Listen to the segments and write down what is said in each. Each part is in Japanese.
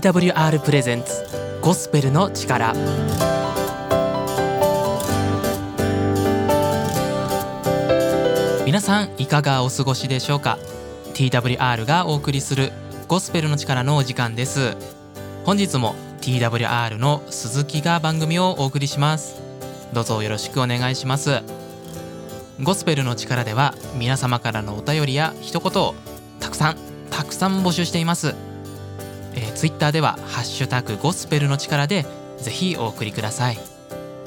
TWR プレゼンツゴスペルの力。皆さんいかがお過ごしでしょうか？TWR がお送りするゴスペルの力のお時間です。本日も TWR の鈴木が番組をお送りします。どうぞよろしくお願いします。ゴスペルの力では皆様からのお便りや一言をたくさんたくさん募集しています。えー、ツイッターでは「ハッシュタグゴスペルの力」でぜひお送りください。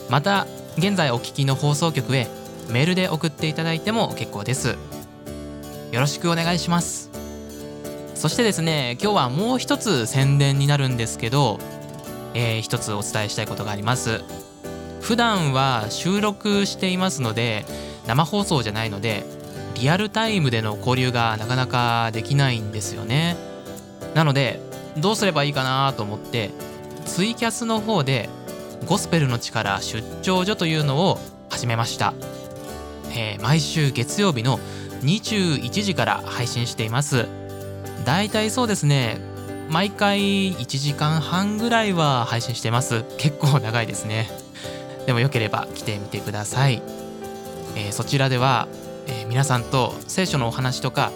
また現在お聞きの放送局へメールで送っていただいても結構です。よろしくお願いします。そしてですね今日はもう一つ宣伝になるんですけど、えー、一つお伝えしたいことがあります。普段は収録していますので生放送じゃないのでリアルタイムでの交流がなかなかできないんですよね。なのでどうすればいいかなと思ってツイキャスの方でゴスペルの力出張所というのを始めました、えー、毎週月曜日の21時から配信しています。だいたいそうですね毎回1時間半ぐらいは配信してます。結構長いですね。でもよければ来てみてください、えー、そちらでは、えー、皆さんと聖書のお話とか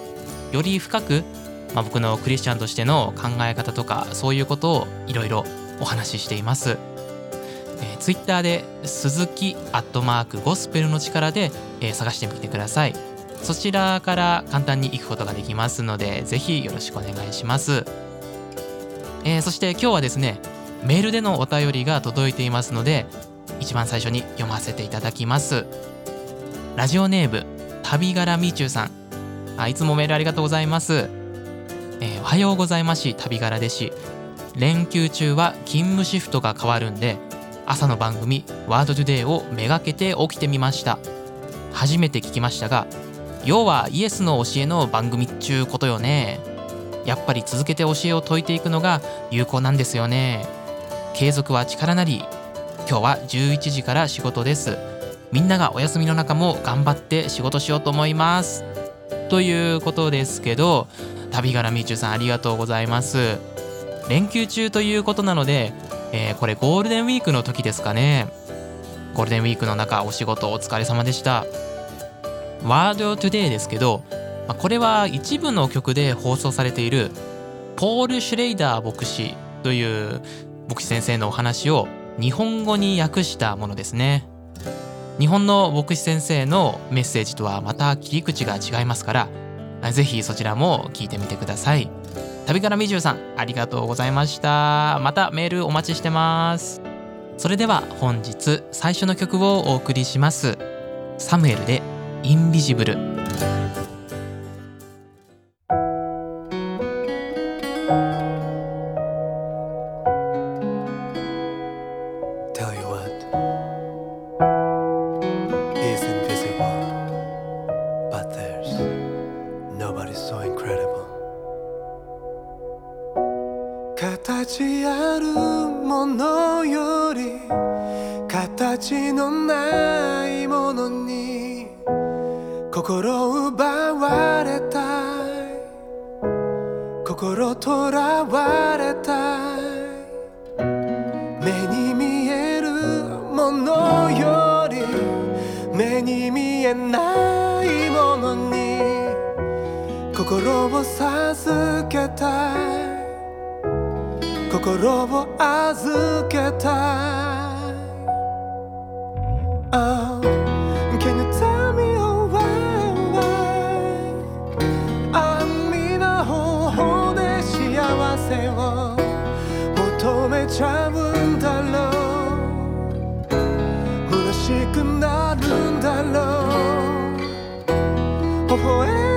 より深くまあ、僕のクリスチャンとしての考え方とかそういうことをいろいろお話ししています。えー、ツイッターで鈴木アットマークゴスペルの力で、えー、探してみてください。そちらから簡単に行くことができますので、ぜひよろしくお願いします。えー、そして今日はですね、メールでのお便りが届いていますので、一番最初に読ませていただきます。ラジオネーム、旅柄みちゅうさんあ。いつもメールありがとうございます。えー、おはようございます。旅柄です。し連休中は勤務シフトが変わるんで朝の番組「ワードトゥデイをめがけて起きてみました。初めて聞きましたが要はイエスの教えの番組っちゅうことよね。やっぱり続けて教えを説いていくのが有効なんですよね。継続は力なり今日は11時から仕事です。みんながお休みの中も頑張って仕事しようと思います。ということですけど旅柄みちゅさんありがとうございます。連休中ということなので、えー、これゴールデンウィークの時ですかね。ゴールデンウィークの中お仕事お疲れ様でした。ワードトゥデイですけどこれは一部の曲で放送されているポール・シュレイダー牧師という牧師先生のお話を日本語に訳したものですね。日本の牧師先生のメッセージとはまた切り口が違いますからぜひそちらも聞いてみてください。旅からみじゅうさんありがとうございました。またメールお待ちしてます。それでは本日最初の曲をお送りします。サムエルでインビジブル形あるものより形のないものに心奪われたい。心とらわれたい。目に見えるものより目に見えないものに心を授けたい。心を預けた Oh can oh. あみな方法で幸せを求めちゃうんだろう。しくなるんだろう。微笑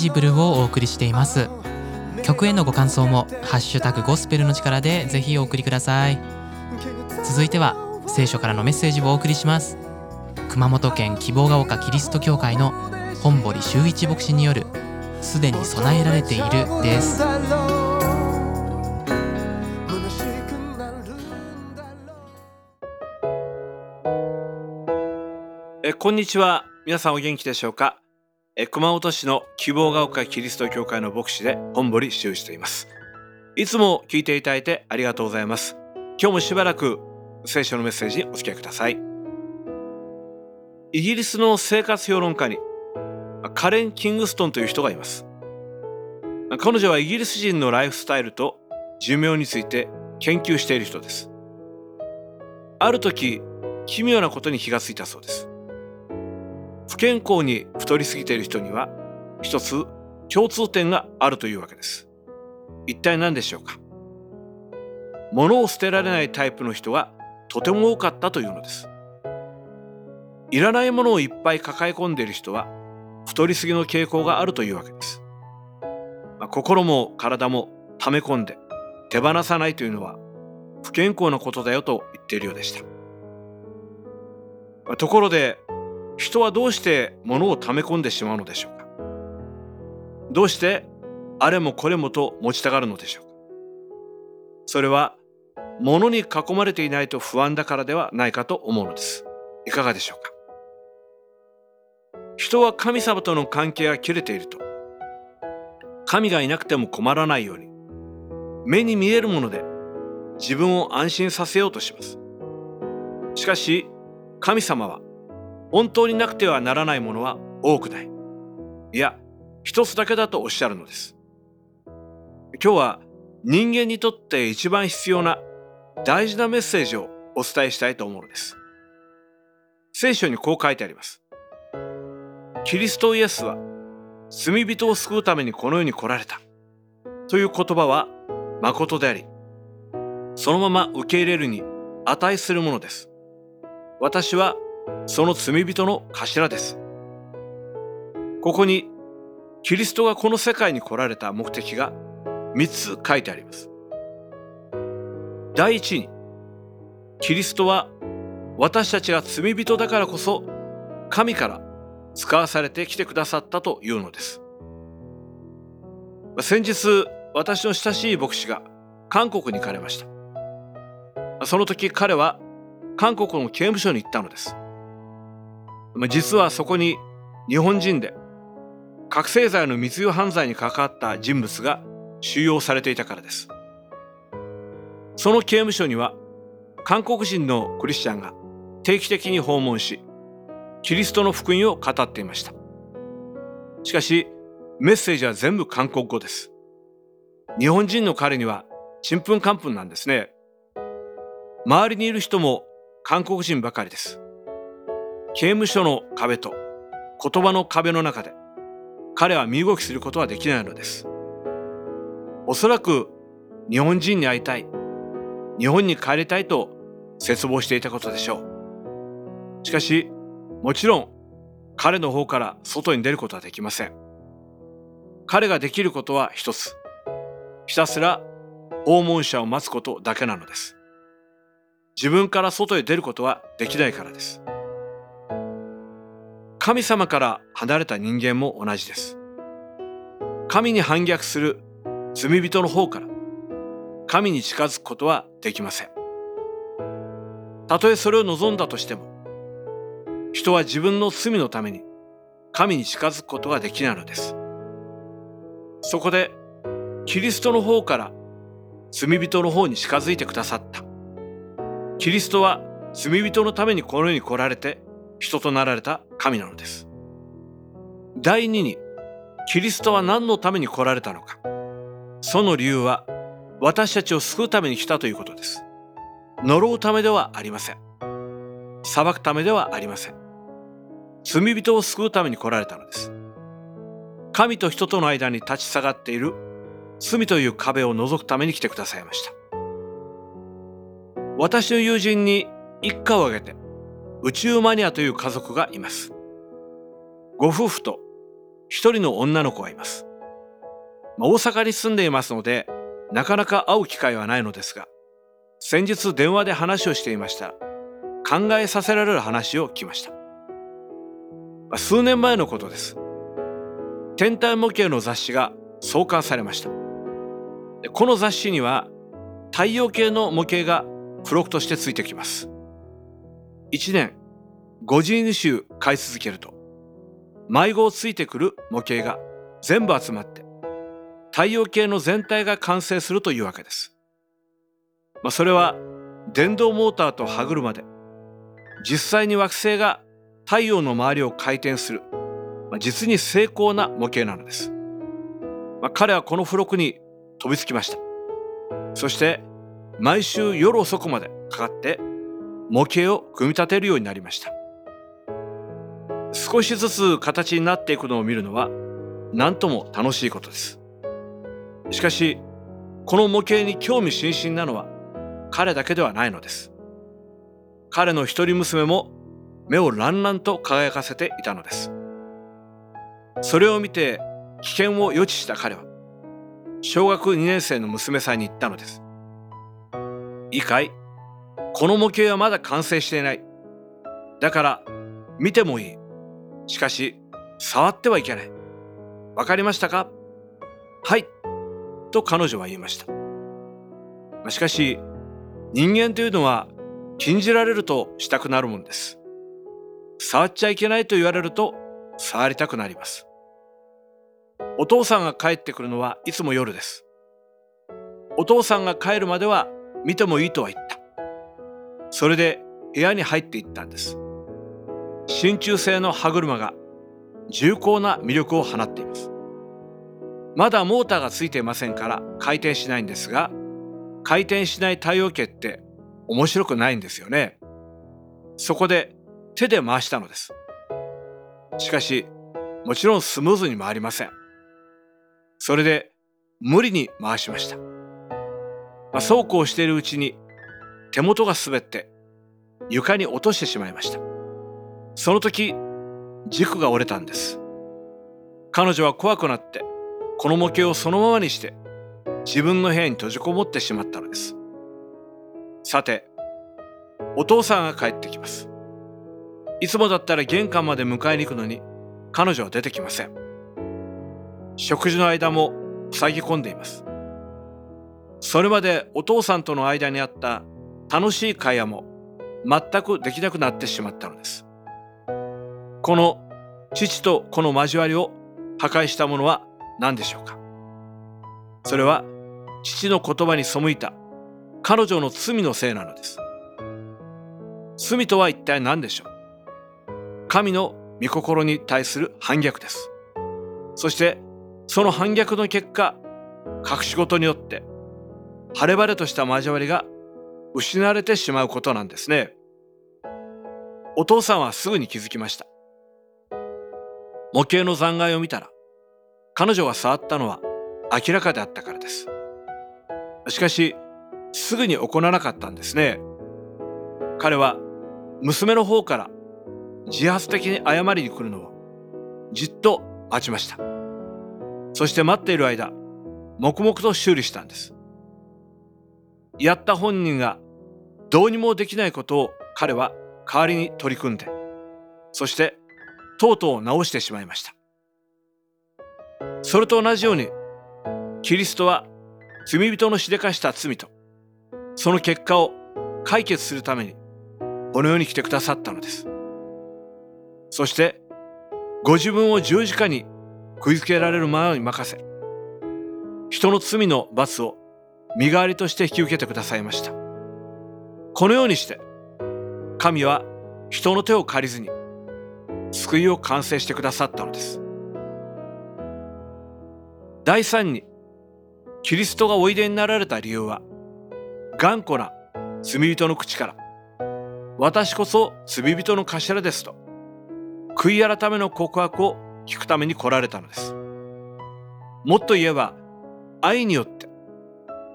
ジブルをお送りしています。曲へのご感想も「ハッシュタグゴスペルの力」でぜひお送りください。続いては聖書からのメッセージをお送りします。熊本県希望が丘キリスト教会の本堀修一牧師によるすでに備えられているです。えこんにちは。皆さんお元気でしょうか？熊本市の希望が丘キリスト教会の牧師で本堀修一と言います。いつも聞いていただいてありがとうございます。今日もしばらく聖書のメッセージにお付き合いください。イギリスの生活評論家にカレン・キングストンという人がいます。彼女はイギリス人のライフスタイルと寿命について研究している人です。ある時奇妙なことに気がついたそうです。不健康に太りすぎている人には一つ共通点があるというわけです。一体何でしょうか？物を捨てられないタイプの人がとても多かったというのです。いらないものをいっぱい抱え込んでいる人は太りすぎの傾向があるというわけです、まあ、心も体も溜め込んで手放さないというのは不健康なことだよと言っているようでした、まあ、ところで人はどうして物を溜め込んでしまうのでしょうか？どうしてあれもこれもと持ちたがるのでしょうか？それは物に囲まれていないと不安だからではないかと思うのです。いかがでしょうか？人は神様との関係が切れていると神がいなくても困らないように目に見えるもので自分を安心させようとします。しかし神様は本当になくてはならないものは多くない。いや一つだけだとおっしゃるのです。今日は人間にとって一番必要な大事なメッセージをお伝えしたいと思うのです。聖書にこう書いてあります。キリストイエスは罪人を救うためにこの世に来られた。という言葉は誠でありそのまま受け入れるに値するものです。私はその罪人の頭ですここにキリストがこの世界に来られた目的が3つ書いてあります第一にキリストは私たちが罪人だからこそ神から使わされてきてくださったというのです。先日、私の親しい牧師が韓国に行かれました。その時彼は韓国の刑務所に行ったのです。実はそこに日本人で覚醒剤の密輸犯罪に関わった人物が収容されていたからです。その刑務所には韓国人のクリスチャンが定期的に訪問しキリストの福音を語っていました。しかしメッセージは全部韓国語です。日本人の彼にはちんぷんかんぷんなんですね。周りにいる人も韓国人ばかりです。刑務所の壁と言葉の壁の中で彼は身動きすることはできないのですおそらく日本人に会いたい日本に帰りたいと絶望していたことでしょうしかしもちろん彼の方から外に出ることはできません。彼ができることは一つ。ひたすら訪問者を待つことだけなのです。自分から外へ出ることはできないからです。神様から離れた人間も同じです。神に反逆する罪人の方から神に近づくことはできません。たとえそれを望んだとしても人は自分の罪のために神に近づくことができないのです。そこでキリストの方から罪人の方に近づいてくださった。キリストは罪人のためにこの世に来られて人となられた神なのです。第二に、キリストは何のために来られたのか。その理由は私たちを救うために来たということです。呪うためではありません。裁くためではありません。罪人を救うために来られたのです。神と人との間に立ち下がっている罪という壁を除くために来てくださいました。私の友人に一家を挙げて宇宙マニアという家族がいます。ご夫婦と一人の女の子がいます。大阪に住んでいますのでなかなか会う機会はないのですが先日電話で話をしていました。考えさせられる話を聞きました。数年前のことです。天体模型の雑誌が創刊されました。この雑誌には太陽系の模型が付録としてついてきます。1年52週買い続けると迷子をついてくる模型が全部集まって太陽系の全体が完成するというわけです。まあ、それは電動モーターと歯車で実際に惑星が太陽の周りを回転する、まあ、実に精巧な模型なのです。まあ、彼はこの付録に飛びつきました。そして毎週夜遅くまでかかって模型を組み立てるようになりました。少しずつ形になっていくのを見るのは何とも楽しいことです。しかし、この模型に興味津々なのは彼だけではないのです。彼の一人娘も目をランランと輝かせていたのです。それを見て危険を予知した彼は、小学2年生の娘さんに言ったのです。いいかい？この模型はまだ完成していない。だから見てもいい。しかし触ってはいけない。わかりましたか？はい。と彼女は言いました。しかし、人間というのは禁じられるとしたくなるもんです。触っちゃいけないと言われると触りたくなります。お父さんが帰ってくるのはいつも夜です。お父さんが帰るまでは見てもいいとは言った。それで部屋に入っていったんです。真鍮製の歯車が重厚な魅力を放っています。まだモーターがついていませんから回転しないんですが、回転しない太陽系って面白くないんですよね。そこで手で回したのです。しかし、もちろんスムーズに回りません。それで無理に回しました。まあ、そうこうしているうちに手元が滑って床に落としてしまいました。その時、軸が折れたんです。彼女は怖くなってこの模型をそのままにして自分の部屋に閉じこもってしまったのです。さて、お父さんが帰ってきます。いつもだったら玄関まで迎えに行くのに彼女は出てきません。食事の間も塞ぎ込んでいます。それまでお父さんとの間にあった楽しい会話も全くできなくなってしまったのです。この父と子の交わりを破壊したものは何でしょうか？それは父の言葉に背いた彼女の罪のせいなのです。罪とは一体何でしょう？神の御心に対する反逆です。そしてその反逆の結果隠し事によって晴れ晴れとした交わりが失われてしまうことなんですねお父さんはすぐに気づきました模型の残骸を見たら彼女が触ったのは明らかであったからです。しかし、すぐに行わなかったんですね。彼は娘の方から自発的に謝りに来るのをじっと待ちました。そして待っている間、黙々と修理したんです。やった本人がどうにもできないことを彼は代わりに取り組んで、そしてとうとう直してしまいました。それと同じようにキリストは罪人のしでかした罪とその結果を解決するためにこの世に来てくださったのですそしてご自分を十字架に食いつけられるままに任せ人の罪の罰を身代わりとして引き受けてくださいました。このようにして神は人の手を借りずに救いを完成してくださったのです。第三にキリストがおいでになられた理由は頑固な罪人の口から私こそ罪人の頭ですと悔い改めの告白を聞くために来られたのです。もっと言えば愛によって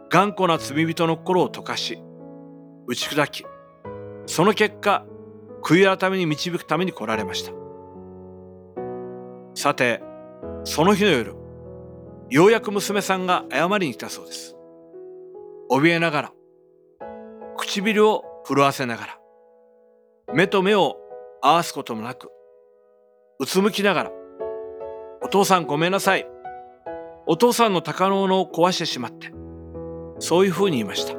頑固な罪人の心を溶かし打ち砕きその結果悔い改めに導くために来られましたさてその日の夜ようやく娘さんが謝りに来たそうです。怯えながら、唇を震わせながら目と目を合わすこともなくうつむきながらお父さんごめんなさいお父さんの宝物を壊してしまってそういうふうに言いました。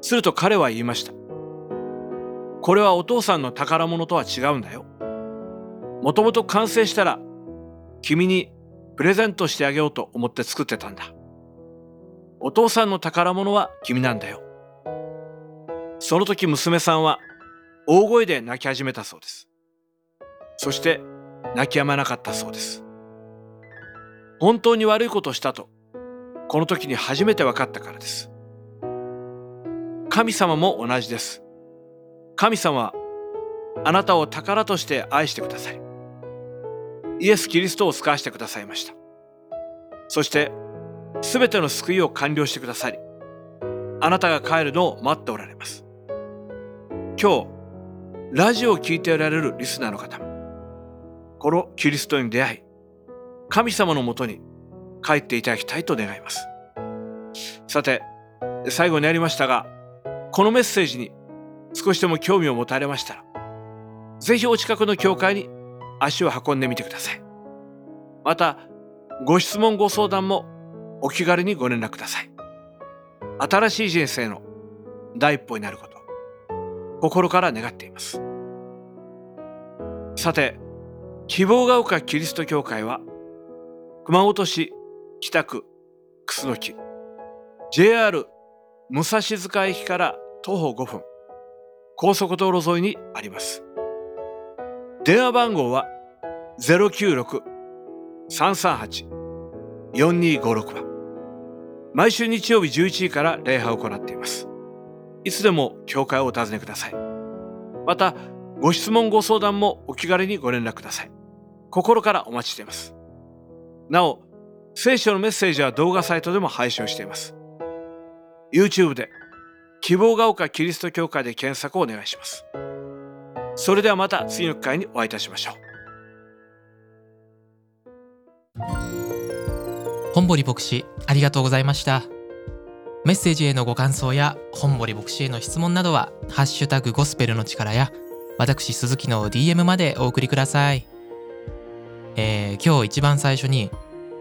すると彼は言いました。これはお父さんの宝物とは違うんだよ。もともと完成したら君にプレゼントしてあげようと思って作ってたんだ。お父さんの宝物は君なんだよ。その時娘さんは大声で泣き始めたそうです。そして泣き止まなかったそうです。本当に悪いことしたとこの時に初めて分かったからです。神様も同じです。神様はあなたを宝として愛してくださりイエス・キリストを救わしてくださいました。そして全ての救いを完了してくださりあなたが帰るのを待っておられます。今日ラジオを聴いておられるリスナーの方もこのキリストに出会い神様のもとに帰っていただきたいと願います。さて最後になりましたがこのメッセージに少しでも興味を持たれましたらぜひお近くの教会に足を運んでみてください。またご質問ご相談もお気軽にご連絡ください。新しい人生の第一歩になること心から願っています。さて希望が丘キリスト教会は熊本市北区楠木。JR 武蔵塚駅から徒歩5分。高速道路沿いにあります。電話番号は096-338-4256番。毎週日曜日11時から礼拝を行っています。いつでも教会をお尋ねください。またご質問ご相談もお気軽にご連絡ください。心からお待ちしています。なお聖書のメッセージは動画サイトでも配信しています YouTube で希望が丘キリスト教会で検索をお願いします。それではまた次の機会にお会いいたしましょう。本堀牧師ありがとうございましたメッセージへのご感想や本堀牧師への質問などは「ハッシュタグゴスペルの力」や私鈴木の DM までお送りください、えー、今日一番最初に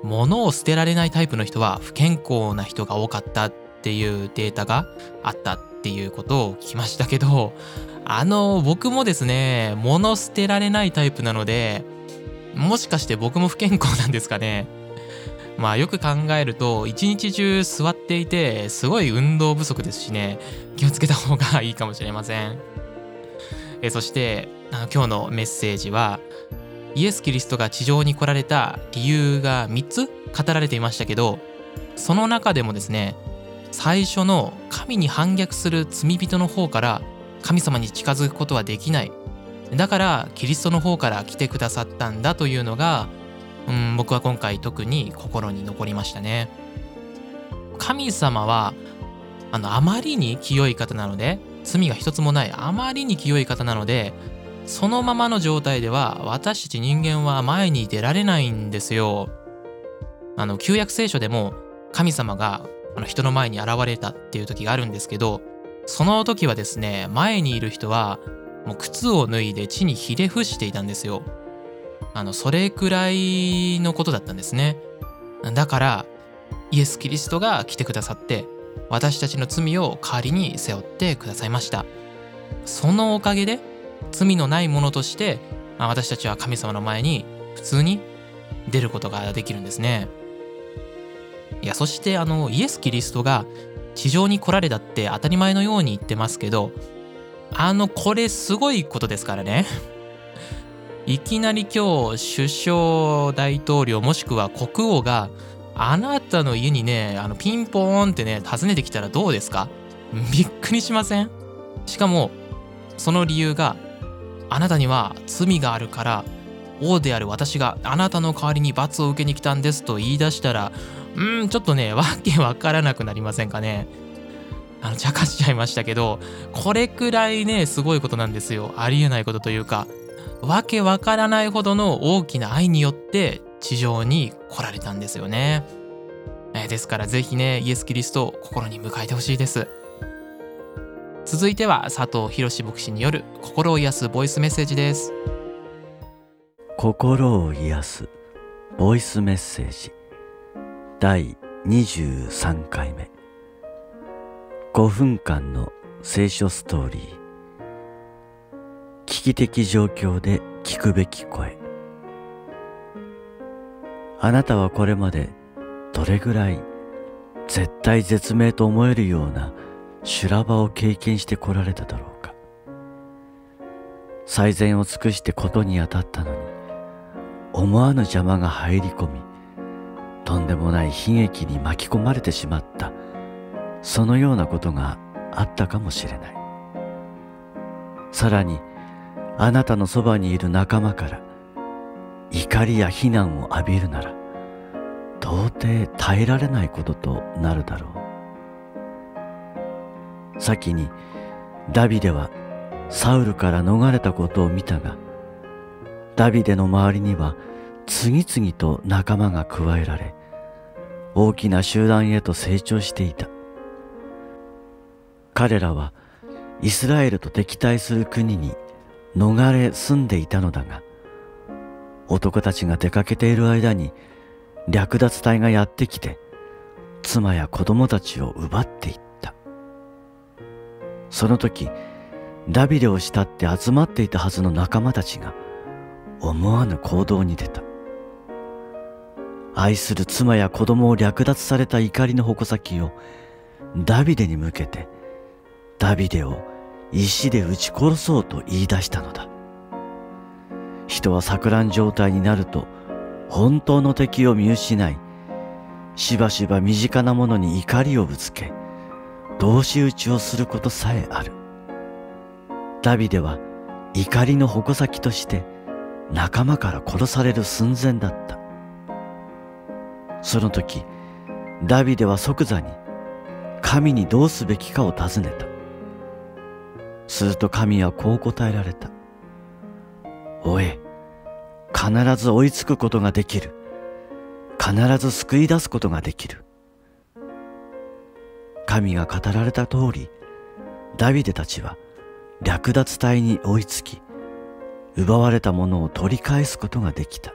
物を捨てられないタイプの人は不健康な人が多かったっていうデータがあったっていうことを聞きましたけどあの僕もですね物捨てられないタイプなのでもしかして僕も不健康なんですかね？まあよく考えると一日中座っていてすごい運動不足ですしね気をつけた方がいいかもしれません。えそしてあの今日のメッセージはイエス・キリストが地上に来られた理由が3つ語られていましたけどその中でもですね最初の神に反逆する罪人の方から神様に近づくことはできない。だからキリストの方から来てくださったんだというのが、うん、僕は今回特に心に残りましたね。神様はあのあまりに清い方なので罪が一つもないあまりに清い方なのでそのままの状態では私たち人間は前に出られないんですよ。あの旧約聖書でも神様があの人の前に現れたっていう時があるんですけどその時はですね前にいる人はもう靴を脱いで地にひれ伏していたんですよ。あのそれくらいのことだったんですね。だからイエス・キリストが来てくださって私たちの罪を代わりに背負ってくださいました。そのおかげで罪のないものとしてあ私たちは神様の前に普通に出ることができるんですね。いやそしてあのイエス・キリストが地上に来られたって当たり前のように言ってますけどあのこれすごいことですからね。いきなり今日首相大統領もしくは国王があなたの家にねあのピンポーンってね訪ねてきたらどうですか？びっくりしません？しかもその理由があなたには罪があるから王である私があなたの代わりに罰を受けに来たんですと言い出したらうん、ちょっとね、わけわからなくなりませんかね。あの、茶化しちゃいましたけど、これくらいね、すごいことなんですよ。ありえないことというか、わけわからないほどの大きな愛によって地上に来られたんですよね。えー、ですからぜひね、イエス・キリストを心に迎えてほしいです。続いては佐藤博牧師による心を癒すボイスメッセージです。心を癒すボイスメッセージ。第23回目。5分間の聖書ストーリー。危機的状況で聞くべき声。あなたはこれまでどれぐらい絶対絶命と思えるような修羅場を経験してこられただろうか。最善を尽くしてことに当たったのに思わぬ邪魔が入り込みとんでもない悲劇に巻き込まれてしまった。そのようなことがあったかもしれない。さらにあなたのそばにいる仲間から怒りや非難を浴びるなら到底耐えられないこととなるだろう。先にダビデはサウルから逃れたことを見たがダビデの周りには次々と仲間が加えられ大きな集団へと成長していた。彼らはイスラエルと敵対する国に逃れ住んでいたのだが男たちが出かけている間に略奪隊がやってきて妻や子供たちを奪っていった。その時ダビデを慕って集まっていたはずの仲間たちが思わぬ行動に出た。愛する妻や子供を略奪された怒りの矛先をダビデに向けてダビデを石で撃ち殺そうと言い出したのだ。人は錯乱状態になると本当の敵を見失いしばしば身近なものに怒りをぶつけ同士討ちをすることさえある。ダビデは怒りの矛先として仲間から殺される寸前だった。その時ダビデは即座に神にどうすべきかを尋ねた。すると神はこう答えられた。おえ必ず追いつくことができる。必ず救い出すことができる。神が語られた通りダビデたちは略奪隊に追いつき奪われたものを取り返すことができた。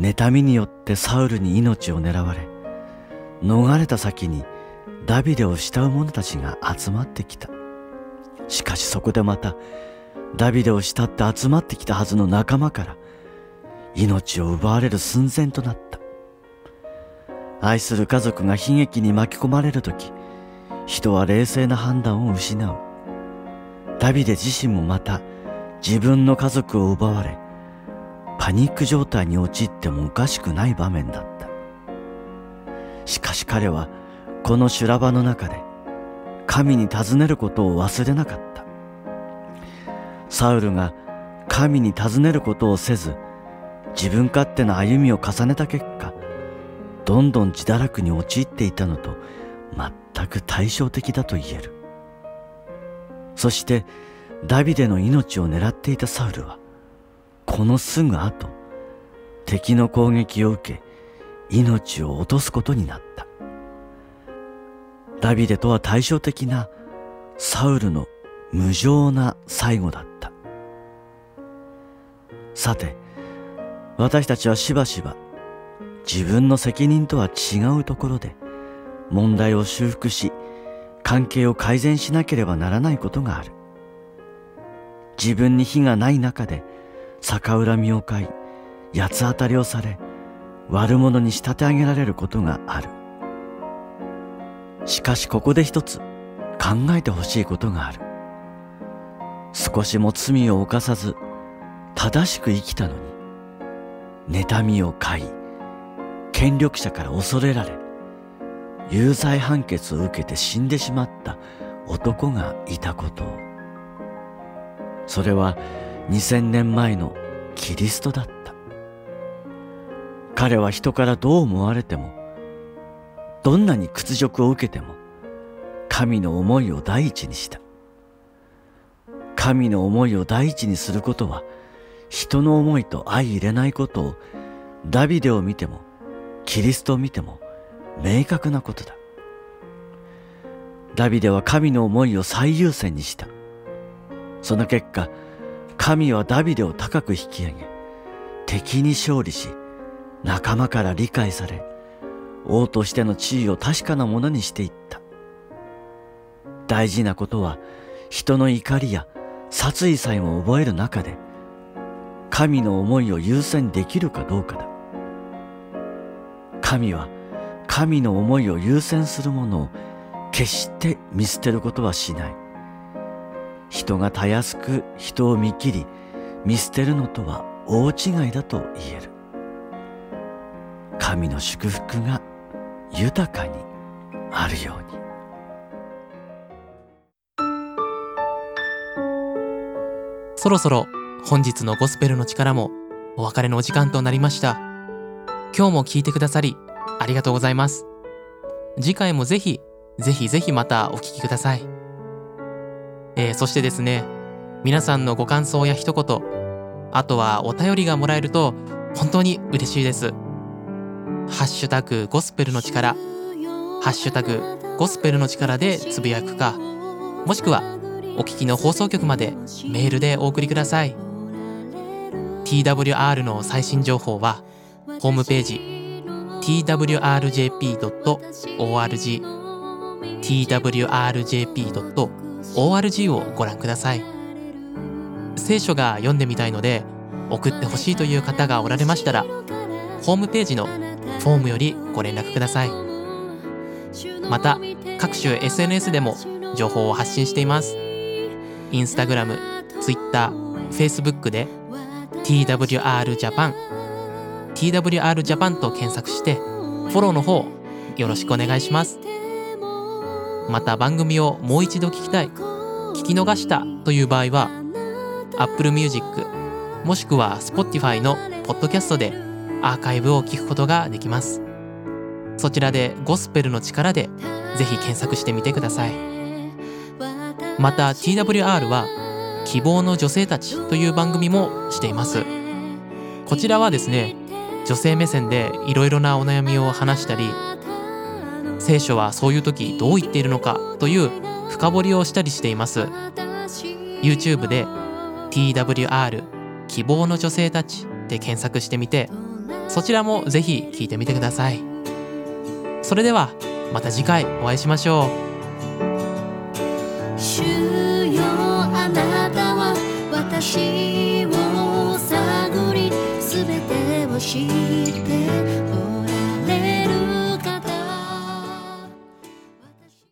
妬みによってサウルに命を狙われ逃れた先にダビデを慕う者たちが集まってきた。しかしそこでまたダビデを慕って集まってきたはずの仲間から命を奪われる寸前となった。愛する家族が悲劇に巻き込まれる時人は冷静な判断を失う。ダビデ自身もまた自分の家族を奪われパニック状態に陥ってもおかしくない場面だった。しかし彼はこの修羅場の中で神に尋ねることを忘れなかった。サウルが神に尋ねることをせず自分勝手な歩みを重ねた結果どんどん自堕落に陥っていたのと全く対照的だと言える。そしてダビデの命を狙っていたサウルはこのすぐ後敵の攻撃を受け命を落とすことになった。ダビデとは対照的なサウルの無情な最後だった。さて私たちはしばしば自分の責任とは違うところで問題を修復し関係を改善しなければならないことがある。自分に非がない中で逆恨みを買い八つ当たりをされ悪者に仕立て上げられることがある。しかしここで一つ考えてほしいことがある。少しも罪を犯さず正しく生きたのに妬みを買い権力者から恐れられ有罪判決を受けて死んでしまった男がいたことを。それは2000年前のキリストだった。彼は人からどう思われてもどんなに屈辱を受けても神の思いを第一にした。神の思いを第一にすることは人の思いと相入れないことをダビデを見てもキリストを見ても明確なことだ。ダビデは神の思いを最優先にした。その結果神はダビデを高く引き上げ敵に勝利し仲間から理解され王としての地位を確かなものにしていった。大事なことは人の怒りや殺意さえも覚える中で神の思いを優先できるかどうかだ。神は神の思いを優先するものを決して見捨てることはしない。人がたやすく人を見切り見捨てるのとは大違いだと言える。神の祝福が豊かにあるように。そろそろ本日のゴスペルの力もお別れのお時間となりました。今日も聞いてくださりありがとうございます。次回もぜひぜひぜひまたお聞きください。えー、そしてですね皆さんのご感想や一言あとはお便りがもらえると本当に嬉しいです。ハッシュタグゴスペルの力。ハッシュタグゴスペルの力でつぶやくかもしくはお聞きの放送局までメールでお送りください。TWR の最新情報はホームページ twrjp.org twrjp.org をご覧ください。聖書が読んでみたいので送ってほしいという方がおられましたらホームページのフォームよりご連絡ください。また各種 SNS でも情報を発信しています。インスタグラム、ツイッター、フェイスブックで TWR ジャパン TWR ジャパンと検索してフォローの方よろしくお願いします。また番組をもう一度聞きたい聞き逃したという場合は Apple Music もしくは Spotify のポッドキャストでアーカイブを聞くことができます。そちらでゴスペルの力でぜひ検索してみてください。また TWR は希望の女性たちという番組もしています。こちらはですね女性目線でいろいろなお悩みを話したり聖書はそういう時どう言っているのかという深掘りをしたりしています。YouTube で TWR 希望の女性たちで検索してみてそちらもぜひ聞いてみてください。それではまた次回お会いしましょう。主よあなたは私 she'd